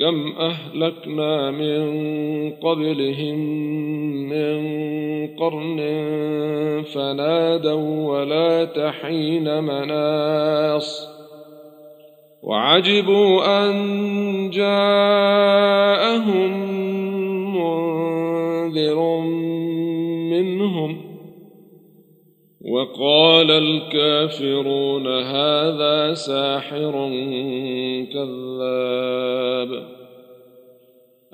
كم أهلكنا من قبلهم من قرن فنادوا ولا تحين مناص وعجبوا أن جاءهم منذر منهم وقال الكافرون هذا ساحر كذاب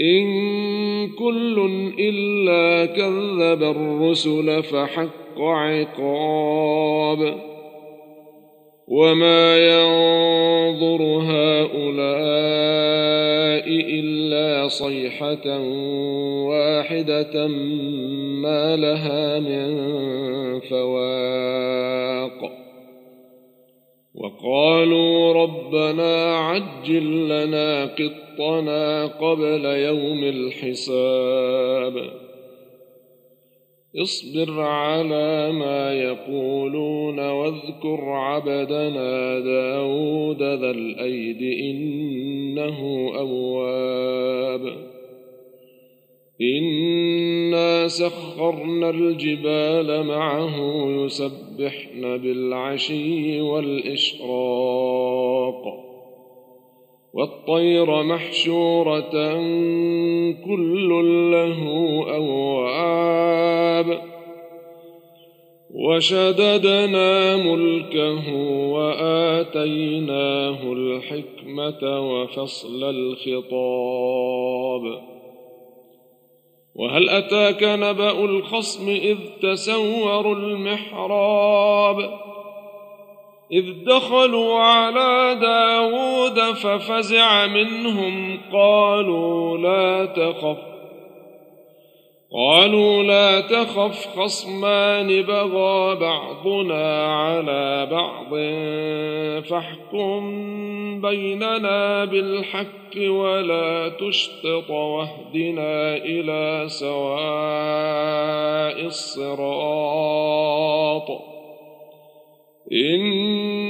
إن كل إلا كذب الرسل فحق عقاب وما ينظر هؤلاء إلا صيحة واحدة ما لها من فواق وقالوا ربنا عجل لنا قطنا قبل يوم الحساب. اصبر على ما يقولون واذكر عبدنا داود ذا الأيد إنه أواب. إنا سخرنا الجبال معه يسبحن بالعشي والإشراق والطير محشورة كل له أواب وشددنا ملكه وآتيناه الحكمة وفصل الخطاب وهل أتاك نبأ الخصم إذ تسوروا المحراب؟ إذ دخلوا على داود ففزع منهم قالوا لا تخف قالوا لا تخف خصمان بغى بعضنا على بعض فاحكم بيننا بالحق ولا تشطط واهدنا إلى سواء الصراط. إن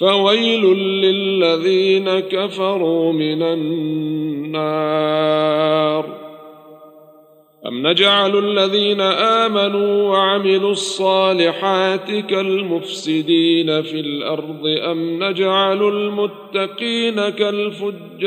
فويل للذين كفروا من النار. أم نجعل الذين آمنوا وعملوا الصالحات كالمفسدين في الأرض؟ أم نجعل المتقين كالفجار؟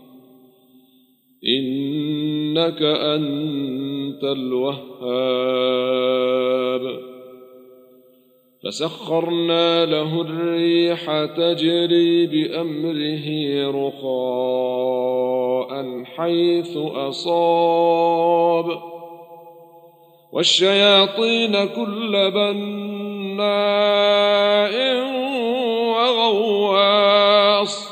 إنك أنت الوهاب. فسخرنا له الريح تجري بأمره رخاء حيث أصاب. والشياطين كل بناء وغواص.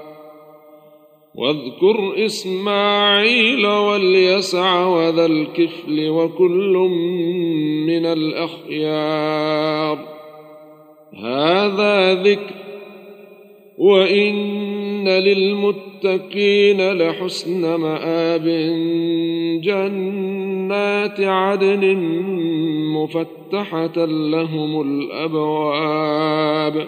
واذكر إسماعيل واليسع وذا الكفل وكل من الأخيار. هذا ذكر وإن للمتقين لحسن مآب. جنات عدن مفتحة لهم الأبواب.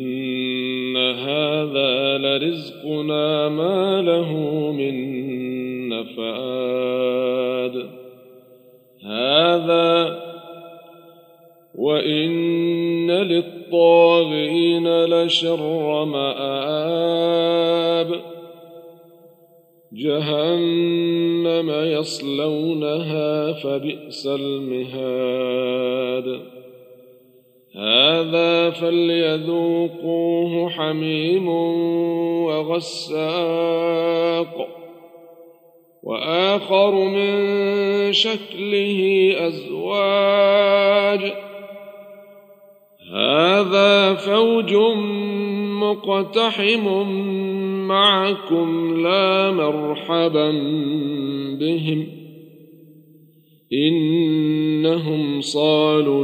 هذا لرزقنا ما له من نفاد هذا وإن للطاغين لشر مآب جهنم يصلونها فبئس المهاد فليذوقوه حميم وغساق واخر من شكله ازواج هذا فوج مقتحم معكم لا مرحبا بهم انهم صالوا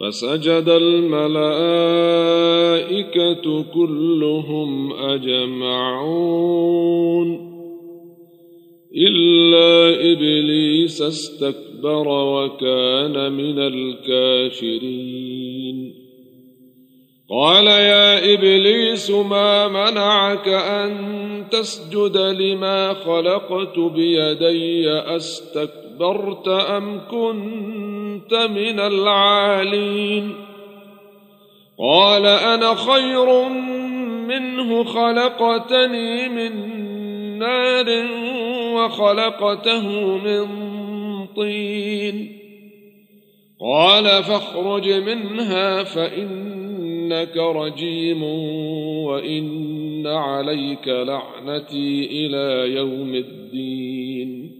فسجد الملائكة كلهم أجمعون. إلا إبليس استكبر وكان من الكافرين. قال يا إبليس ما منعك أن تسجد لما خلقت بيدي استكبرت ام كنت من العالين قال أنا خير منه خلقتني من نار وخلقته من طين قال فاخرج منها فان انك رجيم وان عليك لعنتي إلى يوم الدين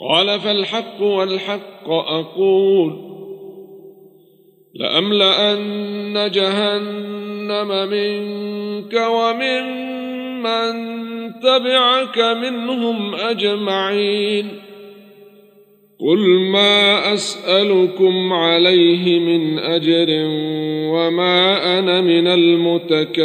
قال فالحق والحق أقول لأملأن جهنم منك وممن من تبعك منهم أجمعين قل ما أسألكم عليه من أجر وما أنا من المتكلفين